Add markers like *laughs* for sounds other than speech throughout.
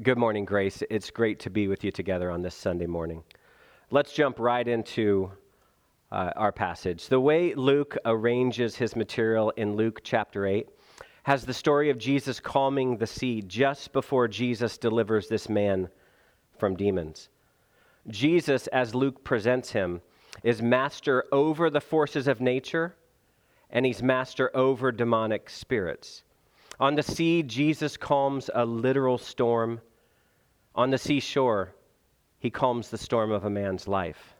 Good morning, Grace. It's great to be with you together on this Sunday morning. Let's jump right into uh, our passage. The way Luke arranges his material in Luke chapter 8 has the story of Jesus calming the sea just before Jesus delivers this man from demons. Jesus, as Luke presents him, is master over the forces of nature and he's master over demonic spirits. On the sea, Jesus calms a literal storm. On the seashore, he calms the storm of a man's life.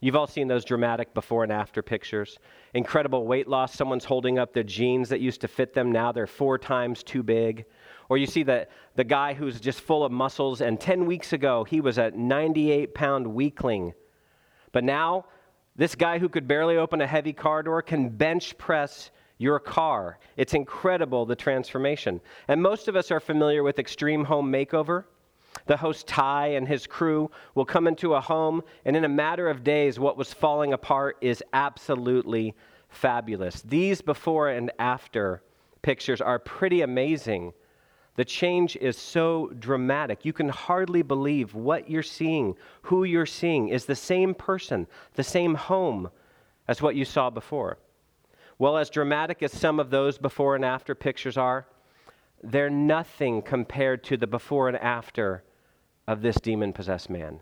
You've all seen those dramatic before and after pictures. Incredible weight loss. Someone's holding up the jeans that used to fit them. Now they're four times too big. Or you see the, the guy who's just full of muscles, and 10 weeks ago, he was a 98 pound weakling. But now, this guy who could barely open a heavy car door can bench press your car. It's incredible the transformation. And most of us are familiar with Extreme Home Makeover. The host Ty and his crew will come into a home, and in a matter of days, what was falling apart is absolutely fabulous. These before and after pictures are pretty amazing. The change is so dramatic. You can hardly believe what you're seeing, who you're seeing is the same person, the same home as what you saw before. Well, as dramatic as some of those before and after pictures are, they're nothing compared to the before and after of this demon possessed man.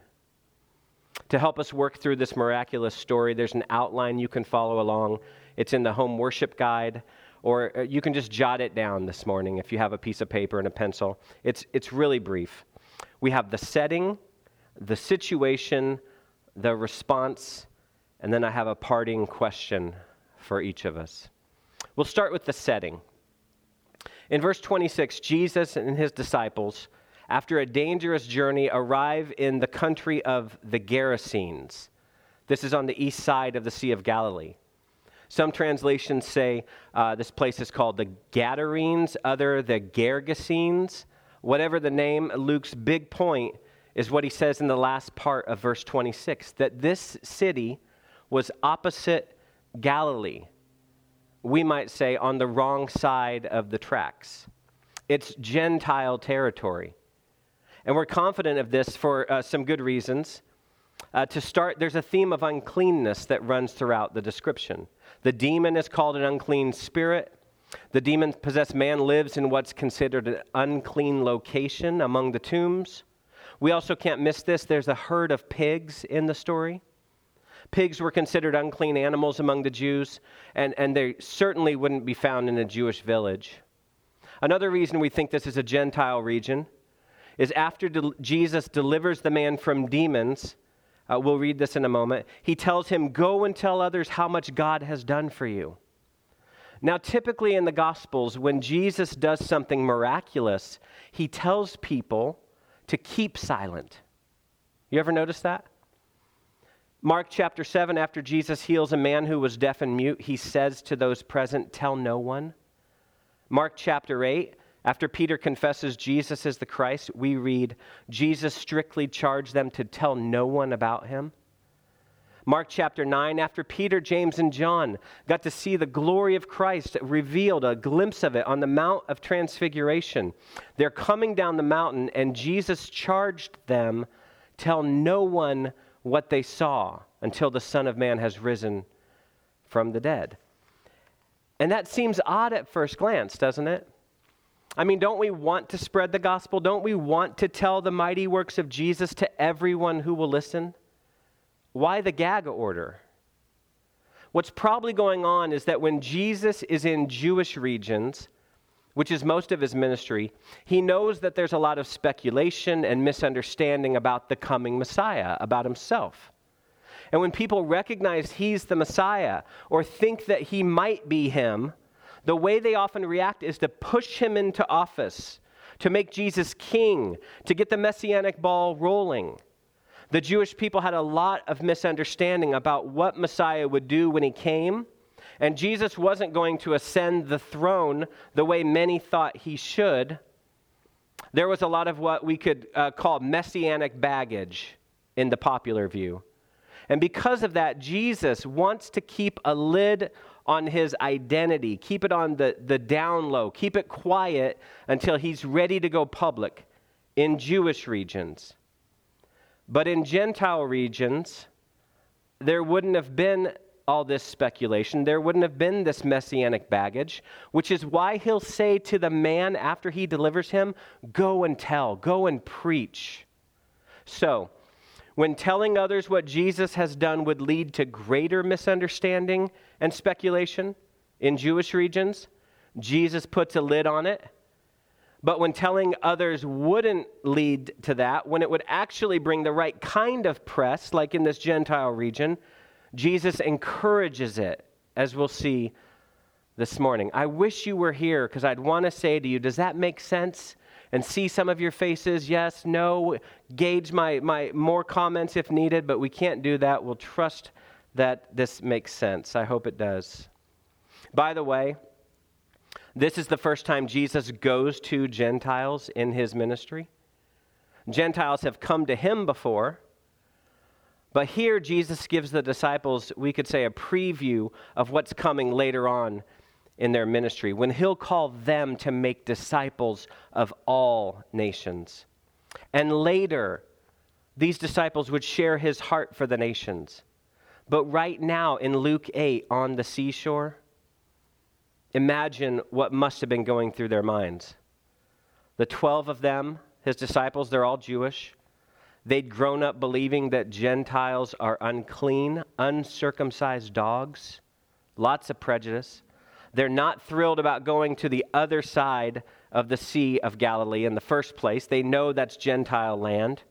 To help us work through this miraculous story, there's an outline you can follow along. It's in the home worship guide, or uh, you can just jot it down this morning if you have a piece of paper and a pencil. It's, it's really brief. We have the setting, the situation, the response, and then I have a parting question for each of us. We'll start with the setting. In verse 26, Jesus and his disciples, after a dangerous journey, arrive in the country of the Gerasenes. This is on the east side of the Sea of Galilee. Some translations say uh, this place is called the Gadarenes, other the Gergesenes. Whatever the name, Luke's big point is what he says in the last part of verse 26 that this city was opposite Galilee, we might say on the wrong side of the tracks. It's Gentile territory. And we're confident of this for uh, some good reasons. Uh, to start, there's a theme of uncleanness that runs throughout the description. The demon is called an unclean spirit. The demon possessed man lives in what's considered an unclean location among the tombs. We also can't miss this. There's a herd of pigs in the story. Pigs were considered unclean animals among the Jews, and, and they certainly wouldn't be found in a Jewish village. Another reason we think this is a Gentile region is after de- Jesus delivers the man from demons, uh, we'll read this in a moment, he tells him, Go and tell others how much God has done for you. Now, typically in the Gospels, when Jesus does something miraculous, he tells people to keep silent. You ever notice that? Mark chapter 7, after Jesus heals a man who was deaf and mute, he says to those present, Tell no one. Mark chapter 8, after Peter confesses Jesus is the Christ, we read, Jesus strictly charged them to tell no one about him. Mark chapter 9, after Peter, James, and John got to see the glory of Christ revealed, a glimpse of it on the Mount of Transfiguration, they're coming down the mountain, and Jesus charged them, Tell no one what they saw until the Son of Man has risen from the dead. And that seems odd at first glance, doesn't it? I mean, don't we want to spread the gospel? Don't we want to tell the mighty works of Jesus to everyone who will listen? Why the gag order? What's probably going on is that when Jesus is in Jewish regions, which is most of his ministry, he knows that there's a lot of speculation and misunderstanding about the coming Messiah, about himself. And when people recognize he's the Messiah or think that he might be him, the way they often react is to push him into office, to make Jesus king, to get the messianic ball rolling. The Jewish people had a lot of misunderstanding about what Messiah would do when he came and Jesus wasn't going to ascend the throne the way many thought he should. There was a lot of what we could uh, call messianic baggage in the popular view. And because of that, Jesus wants to keep a lid on his identity, keep it on the, the down low, keep it quiet until he's ready to go public. in Jewish regions. But in Gentile regions, there wouldn't have been all this speculation. There wouldn't have been this messianic baggage, which is why he'll say to the man after he delivers him, Go and tell, go and preach. So, when telling others what Jesus has done would lead to greater misunderstanding and speculation in Jewish regions, Jesus puts a lid on it. But when telling others wouldn't lead to that, when it would actually bring the right kind of press, like in this Gentile region, Jesus encourages it, as we'll see this morning. I wish you were here because I'd want to say to you, does that make sense? and see some of your faces. Yes, no, gauge my, my more comments if needed, but we can't do that. We'll trust that this makes sense. I hope it does. By the way, this is the first time Jesus goes to Gentiles in his ministry. Gentiles have come to him before, but here Jesus gives the disciples, we could say, a preview of what's coming later on in their ministry, when he'll call them to make disciples of all nations. And later, these disciples would share his heart for the nations. But right now, in Luke 8, on the seashore, imagine what must have been going through their minds. The 12 of them, his disciples, they're all Jewish. They'd grown up believing that Gentiles are unclean, uncircumcised dogs, lots of prejudice. They're not thrilled about going to the other side of the Sea of Galilee in the first place. They know that's Gentile land.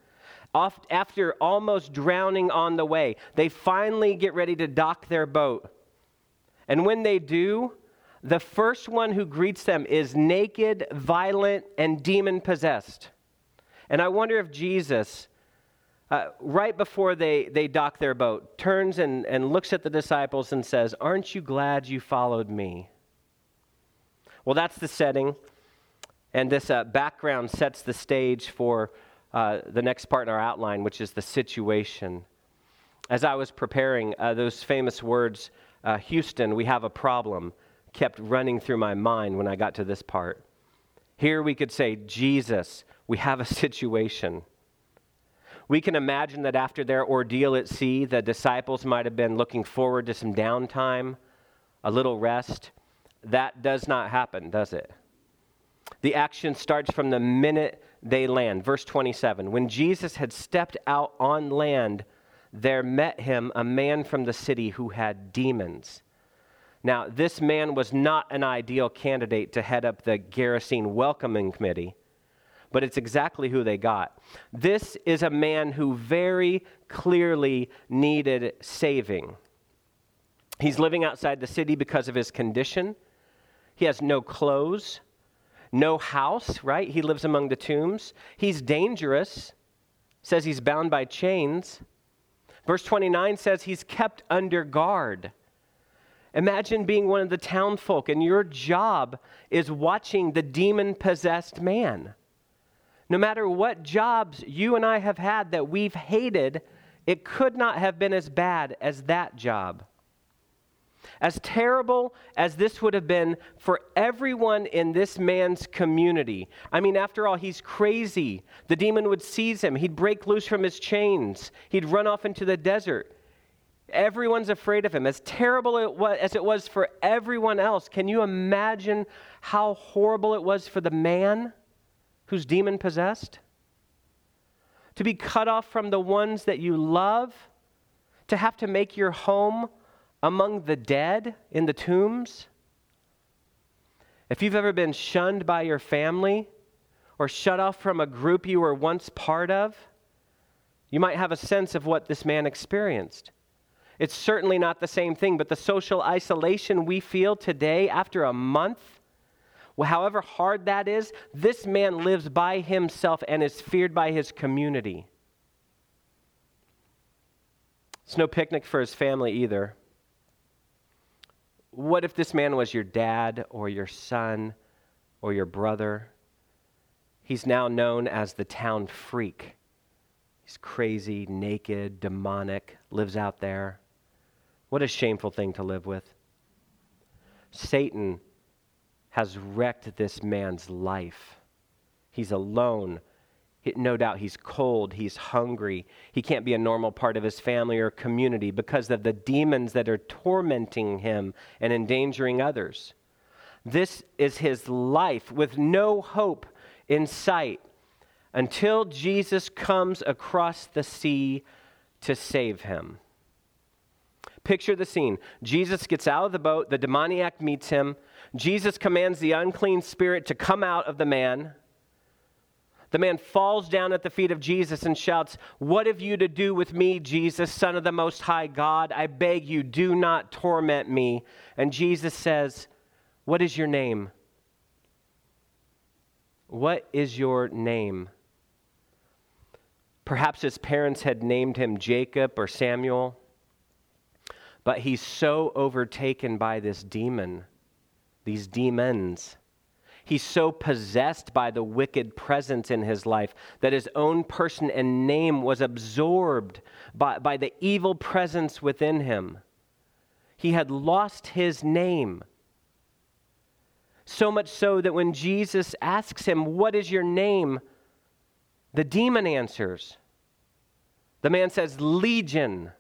After almost drowning on the way, they finally get ready to dock their boat. And when they do, the first one who greets them is naked, violent, and demon possessed. And I wonder if Jesus, uh, right before they, they dock their boat, turns and, and looks at the disciples and says, Aren't you glad you followed me? Well, that's the setting. And this uh, background sets the stage for uh, the next part in our outline, which is the situation. As I was preparing, uh, those famous words, uh, Houston, we have a problem, kept running through my mind when I got to this part. Here we could say, Jesus, we have a *laughs* situation. We can imagine that after their ordeal at sea, the disciples might have been looking forward to some downtime, a little rest. That does not happen, does it? The action starts from the minute they land. Verse 27 When Jesus had stepped out on land, there met him a man from the city who had demons. Now, this man was not an ideal candidate to head up the Gerasene welcoming committee, but it's exactly who they got. This is a man who very clearly needed saving. He's living outside the city because of his condition. He has no clothes, no house, right? He lives among the tombs. He's dangerous, says he's bound by chains. Verse 29 says he's kept under guard. Imagine being one of the townfolk and your job is watching the demon possessed man. No matter what jobs you and I have had that we've hated, it could not have been as bad as that job. As terrible as this would have been for everyone in this man's community. I mean, after all, he's crazy. The demon would seize him, he'd break loose from his chains, he'd run off into the desert. Everyone's afraid of him. As terrible it was, as it was for everyone else, can you imagine how horrible it was for the man who's demon possessed? To be cut off from the ones that you love, to have to make your home among the dead in the tombs? If you've ever been shunned by your family or shut off from a group you were once part of, you might have a sense of what this man experienced. It's certainly not the same thing, but the social isolation we feel today after a month, however hard that is, this man lives by himself and is feared by his community. It's no picnic for his family either. What if this man was your dad or your son or your brother? He's now known as the town freak. He's crazy, naked, demonic, lives out there. What a shameful thing to live with. Satan has wrecked this man's life. He's alone. No doubt he's cold, he's hungry, he can't be a normal part of his family or community because of the demons that are tormenting him and endangering others. This is his life with no hope in sight until Jesus comes across the sea to save him. Picture the scene. Jesus gets out of the boat, the demoniac meets him. Jesus commands the unclean spirit to come out of the man. The man falls down at the feet of Jesus and shouts, What have you to do with me, Jesus, Son of the Most High God? I beg you, do not torment me. And Jesus says, What is your name? What is your name? Perhaps his parents had named him Jacob or Samuel, but he's so overtaken by this demon, these demons He's so possessed by the wicked presence in his life that his own person and name was absorbed by, by the evil presence within him. He had lost his name. So much so that when Jesus asks him, What is your name? the demon answers. The man says, Legion.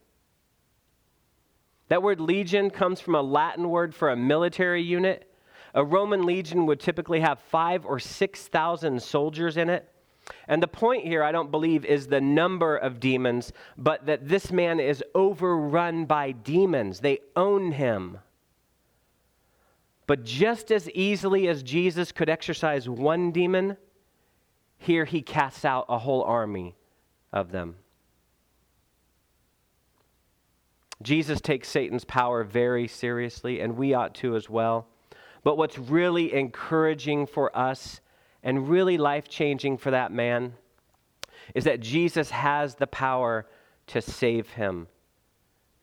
That word legion comes from a Latin word for a military unit. A Roman legion would typically have five or 6,000 soldiers in it. And the point here, I don't believe, is the number of demons, but that this man is overrun by demons. They own him. But just as easily as Jesus could exorcise one demon, here he casts out a whole army of them. Jesus takes Satan's power very seriously, and we ought to as well. But what's really encouraging for us and really life changing for that man is that Jesus has the power to save him,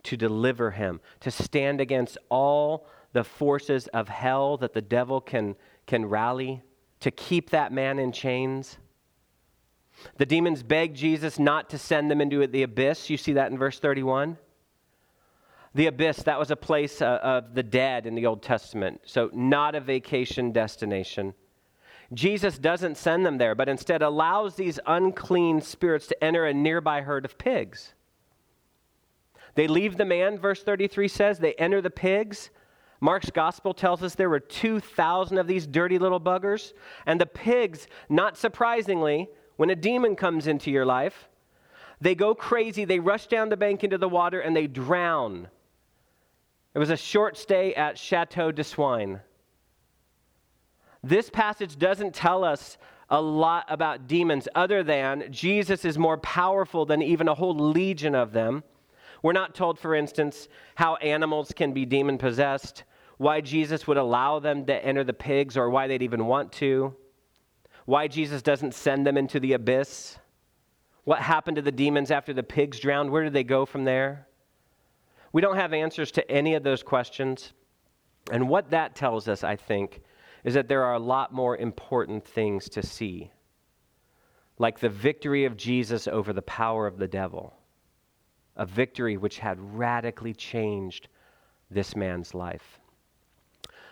to deliver him, to stand against all the forces of hell that the devil can, can rally, to keep that man in chains. The demons beg Jesus not to send them into the abyss. You see that in verse 31. The abyss, that was a place uh, of the dead in the Old Testament, so not a vacation destination. Jesus doesn't send them there, but instead allows these unclean spirits to enter a nearby herd of pigs. They leave the man, verse 33 says, they enter the pigs. Mark's gospel tells us there were 2,000 of these dirty little buggers. And the pigs, not surprisingly, when a demon comes into your life, they go crazy, they rush down the bank into the water, and they drown. It was a short stay at Chateau de Swine. This passage doesn't tell us a lot about demons other than Jesus is more powerful than even a whole legion of them. We're not told, for instance, how animals can be demon possessed, why Jesus would allow them to enter the pigs, or why they'd even want to, why Jesus doesn't send them into the abyss, what happened to the demons after the pigs drowned, where did they go from there? We don't have answers to any of those questions. And what that tells us, I think, is that there are a lot more important things to see, like the victory of Jesus over the power of the devil, a victory which had radically changed this man's life.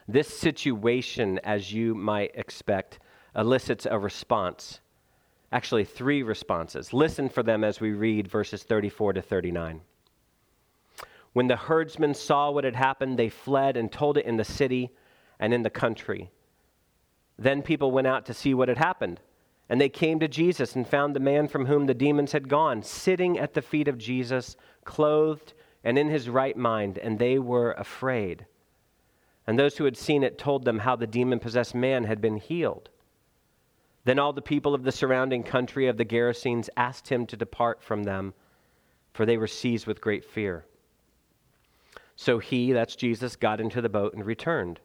This situation, as you might expect, elicits a response. Actually, three responses. Listen for them as we read verses 34 to 39. When the herdsmen saw what had happened, they fled and told it in the city and in the country. Then people went out to see what had happened. And they came to Jesus and found the man from whom the demons had gone, sitting at the feet of Jesus, clothed and in his right mind, and they were afraid. And those who had seen it told them how the demon possessed man had been healed. Then all the people of the surrounding country of the Gerasenes asked him to depart from them, for they were seized with great fear. So he, that's Jesus, got into the boat and returned.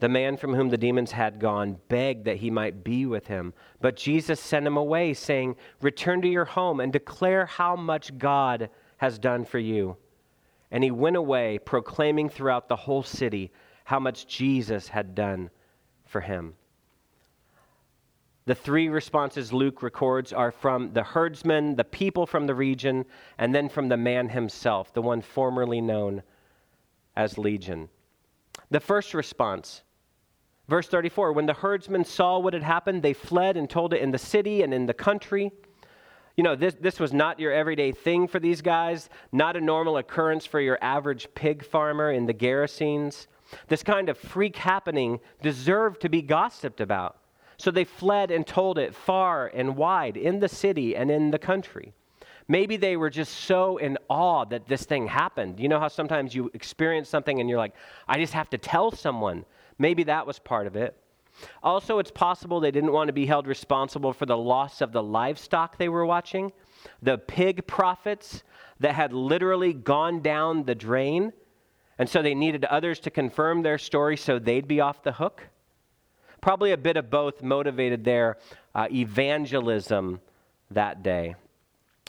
The man from whom the demons had gone begged that he might be with him, but Jesus sent him away, saying, Return to your home and declare how much God has done for you. And he went away, proclaiming throughout the whole city how much Jesus had done for him. The three responses Luke records are from the herdsmen, the people from the region, and then from the man himself, the one formerly known as Legion. The first response Verse 34 When the herdsmen saw what had happened, they fled and told it in the city and in the country. You know, this, this was not your everyday thing for these guys, not a normal occurrence for your average pig farmer in the Gerasenes. This kind of freak happening deserved to be gossiped about. So they fled and told it far and wide in the city and in the country. Maybe they were just so in awe that this thing happened. You know how sometimes you experience something and you're like, I just have to tell someone. Maybe that was part of it. Also, it's possible they didn't want to be held responsible for the loss of the livestock they were watching, the pig profits that had literally gone down the drain. And so they needed others to confirm their story so they'd be off the hook. Probably a bit of both motivated their uh, evangelism that day.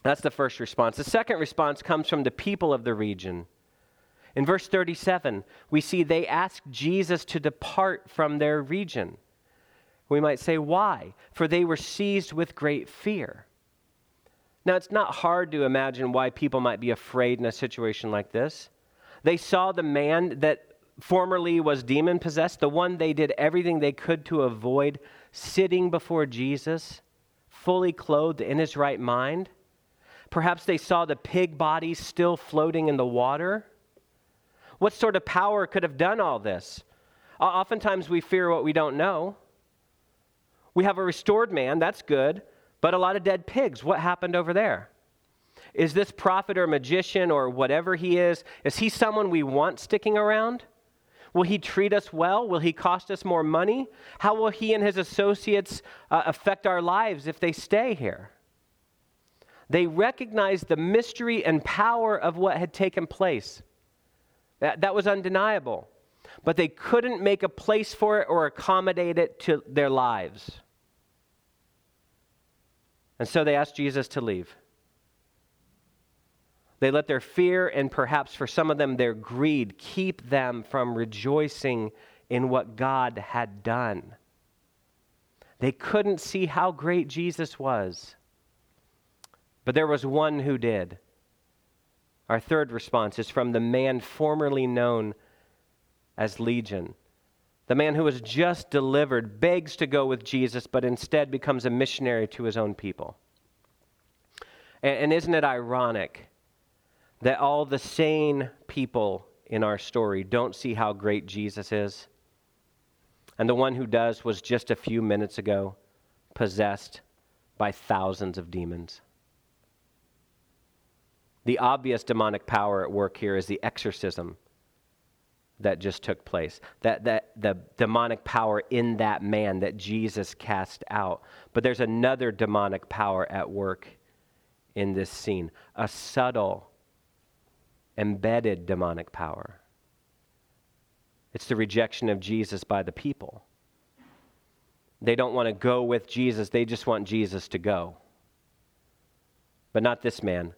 That's the first response. The second response comes from the people of the region. In verse 37, we see they ask Jesus to depart from their region. We might say, why? For they were seized with great fear. Now, it's not hard to imagine why people might be afraid in a situation like this. They saw the man that formerly was demon possessed, the one they did everything they could to avoid, sitting before Jesus, fully clothed in his right mind. Perhaps they saw the pig body still floating in the water. What sort of power could have done all this? Oftentimes we fear what we don't know. We have a restored man, that's good, but a lot of dead pigs. What happened over there? Is this prophet or magician or whatever he is, is he someone we want sticking around? Will he treat us well? Will he cost us more money? How will he and his associates uh, affect our lives if they stay here? They recognized the mystery and power of what had taken place. That, that was undeniable. But they couldn't make a place for it or accommodate it to their lives. And so they asked Jesus to leave. They let their fear and perhaps for some of them their greed keep them from rejoicing in what God had done. They couldn't see how great Jesus was. But there was one who did. Our third response is from the man formerly known as Legion. The man who was just delivered begs to go with Jesus, but instead becomes a missionary to his own people. And, isn't it ironic that all the sane people in our story don't see how great Jesus is? And the one who does was just a few minutes ago possessed by thousands of demons. The obvious demonic power at work here is the exorcism that just took place. That, that the demonic power in that man that Jesus cast out. But there's another demonic power at work in this scene, a subtle, embedded demonic power. It's the rejection of Jesus by the people. They don't want to go with Jesus, they just want Jesus to go. But not this man.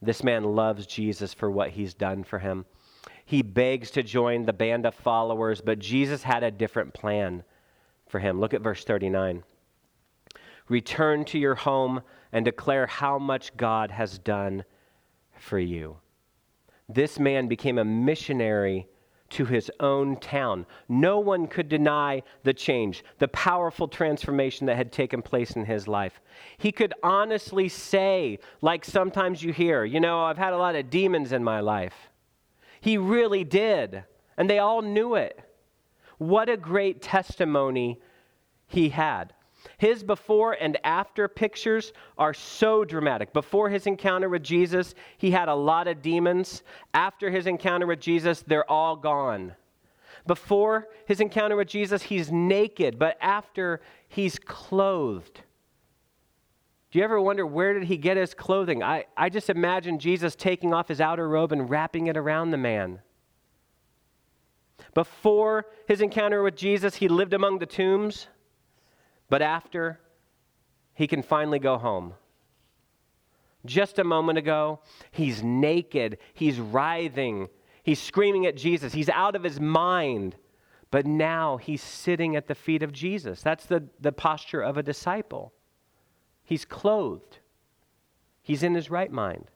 This man loves Jesus for what he's done for him. He begs to join the band of followers, but Jesus had a different plan for him. Look at verse 39. Return to your home and declare how much God has done for you. This man became a missionary to his own town. No one could deny the change, the powerful transformation that had taken place in his life. He could honestly say, like sometimes you hear, you know, I've had a lot of demons in my life. He really did, and they all knew it. What a great testimony he had. His before and after pictures are so dramatic. Before his encounter with Jesus, he had a lot of demons. After his encounter with Jesus, they're all gone. Before his encounter with Jesus, he's naked, but after, he's clothed. Do you ever wonder where did he get his clothing? I, I just imagine Jesus taking off his outer robe and wrapping it around the man. Before his encounter with Jesus, he lived among the tombs. But after, he can finally go home. Just a moment ago, he's naked, he's writhing, he's screaming at Jesus, he's out of his mind. But now he's sitting at the feet of Jesus. That's the, the posture of a disciple. He's clothed, he's in his right mind.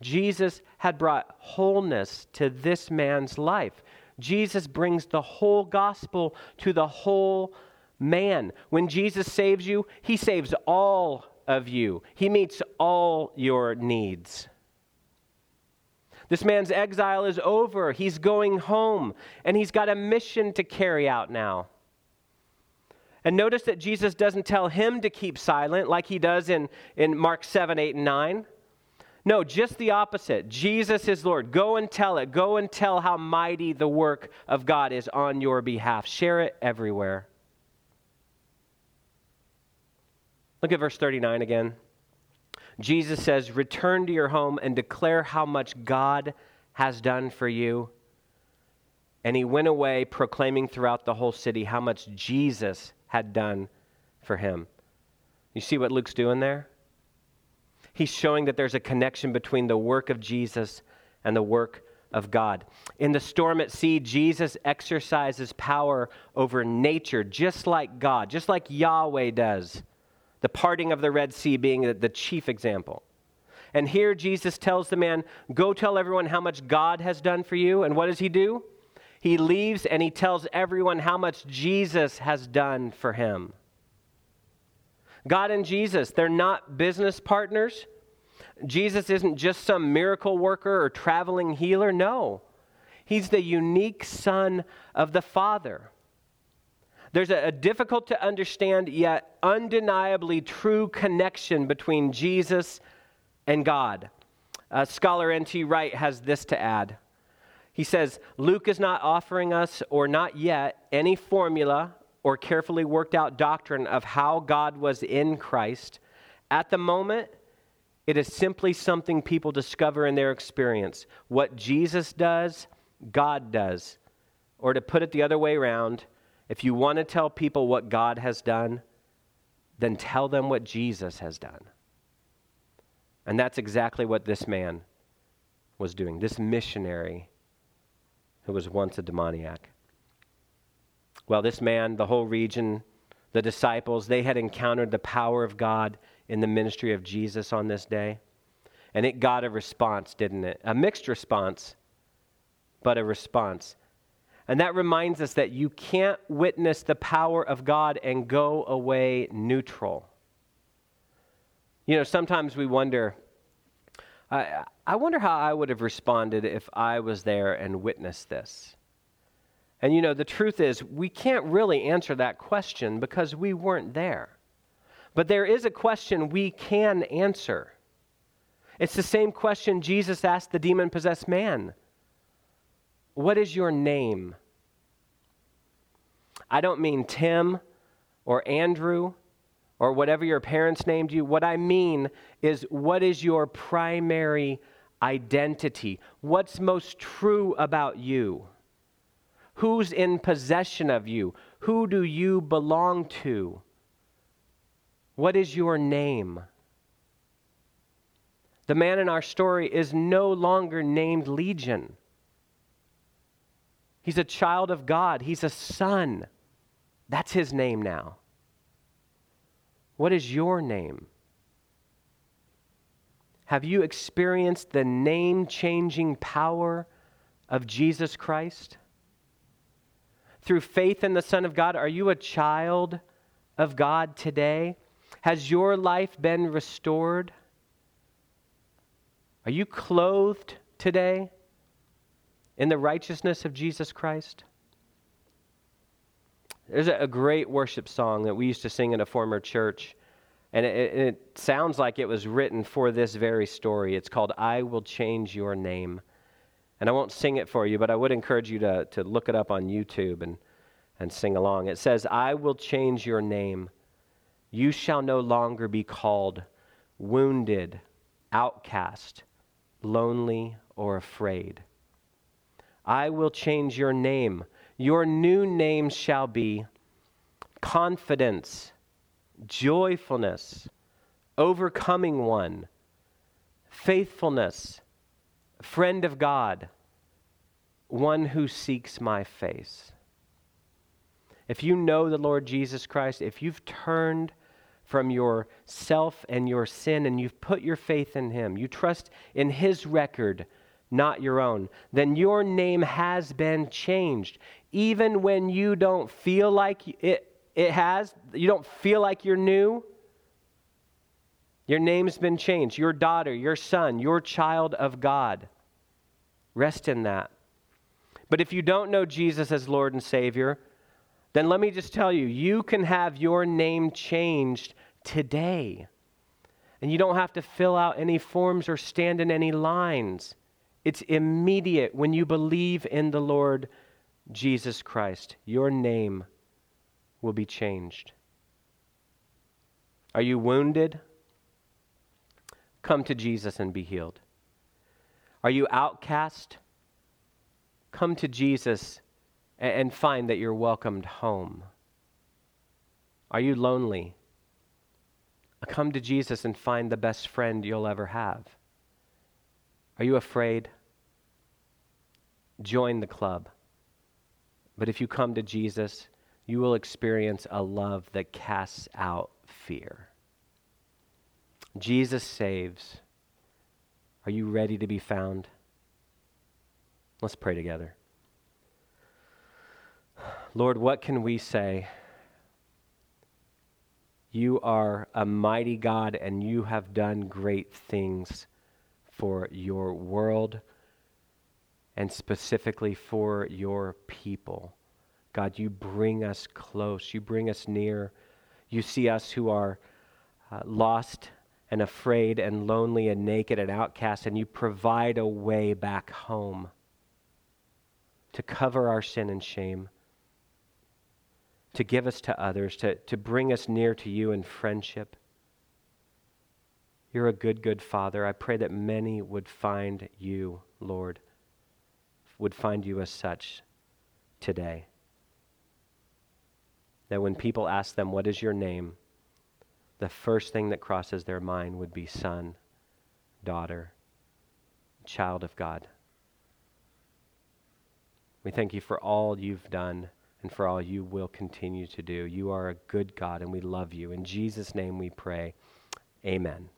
Jesus had brought wholeness to this man's life. Jesus brings the whole gospel to the whole man. When Jesus saves you, he saves all of you, he meets all your needs. This man's exile is over. He's going home, and he's got a mission to carry out now. And notice that Jesus doesn't tell him to keep silent like he does in, in Mark 7, 8, and 9. No, just the opposite. Jesus is Lord. Go and tell it. Go and tell how mighty the work of God is on your behalf. Share it everywhere. Look at verse 39 again. Jesus says, Return to your home and declare how much God has done for you. And he went away proclaiming throughout the whole city how much Jesus had done for him. You see what Luke's doing there? He's showing that there's a connection between the work of Jesus and the work of God. In the storm at sea, Jesus exercises power over nature just like God, just like Yahweh does the parting of the Red Sea being the chief example. And here Jesus tells the man, Go tell everyone how much God has done for you. And what does he do? He leaves and he tells everyone how much Jesus has done for him. God and Jesus, they're not business partners. Jesus isn't just some miracle worker or traveling healer. No, he's the unique Son of the Father. There's a, a difficult to understand yet undeniably true connection between Jesus and God. Uh, scholar N.T. Wright has this to add. He says, Luke is not offering us, or not yet, any formula or carefully worked out doctrine of how God was in Christ. At the moment, it is simply something people discover in their experience. What Jesus does, God does. Or to put it the other way around, if you want to tell people what God has done, then tell them what Jesus has done. And that's exactly what this man was doing, this missionary who was once a demoniac. Well, this man, the whole region, the disciples, they had encountered the power of God in the ministry of Jesus on this day. And it got a response, didn't it? A mixed response, but a response. And that reminds us that you can't witness the power of God and go away neutral. You know, sometimes we wonder, I, I wonder how I would have responded if I was there and witnessed this. And you know, the truth is, we can't really answer that question because we weren't there. But there is a question we can answer. It's the same question Jesus asked the demon possessed man what is your name? I don't mean Tim or Andrew or whatever your parents named you. What I mean is, what is your primary identity? What's most true about you? Who's in possession of you? Who do you belong to? What is your name? The man in our story is no longer named Legion. He's a child of God, he's a son. That's his name now. What is your name? Have you experienced the name changing power of Jesus Christ? Through faith in the Son of God, are you a child of God today? Has your life been restored? Are you clothed today? In the righteousness of Jesus Christ? There's a, great worship song that we used to sing in a former church, and it, it sounds like it was written for this very story. It's called I Will Change Your Name. And I won't sing it for you, but I would encourage you to, to look it up on YouTube and, and sing along. It says, I will change your name. You shall no longer be called wounded, outcast, lonely, or afraid. I will change your name. Your new name shall be confidence, joyfulness, overcoming one, faithfulness, friend of God, one who seeks my face. If you know the Lord Jesus Christ, if you've turned from your self and your sin and you've put your faith in Him, you trust in His record not your own, then your name has been changed. Even when you don't feel like it, it has, you don't feel like you're new, your name's been changed. Your daughter, your son, your child of God. Rest in that. But if you don't know Jesus as Lord and Savior, then let me just tell you, you can have your name changed today. And you don't have to fill out any forms or stand in any lines. It's immediate when you believe in the Lord Jesus Christ. Your name will be changed. Are you wounded? Come to Jesus and be healed. Are you outcast? Come to Jesus and find that you're welcomed home. Are you lonely? Come to Jesus and find the best friend you'll ever have. Are you afraid? Join the club. But if you come to Jesus, you will experience a love that casts out fear. Jesus saves. Are you ready to be found? Let's pray together. Lord, what can we say? You are a mighty God and you have done great things for your world and specifically for your people. God, you bring us close, you bring us near. You see us who are uh, lost and afraid and lonely and naked and outcast, and you provide a way back home to cover our sin and shame, to give us to others, to, to bring us near to you in friendship. You're a good, good Father. I pray that many would find you, Lord, would find you as such today. That when people ask them, What is your name? the first thing that crosses their mind would be son, daughter, child of God. We thank you for all you've done and for all you will continue to do. You are a good God and we love you. In Jesus' name we pray. Amen.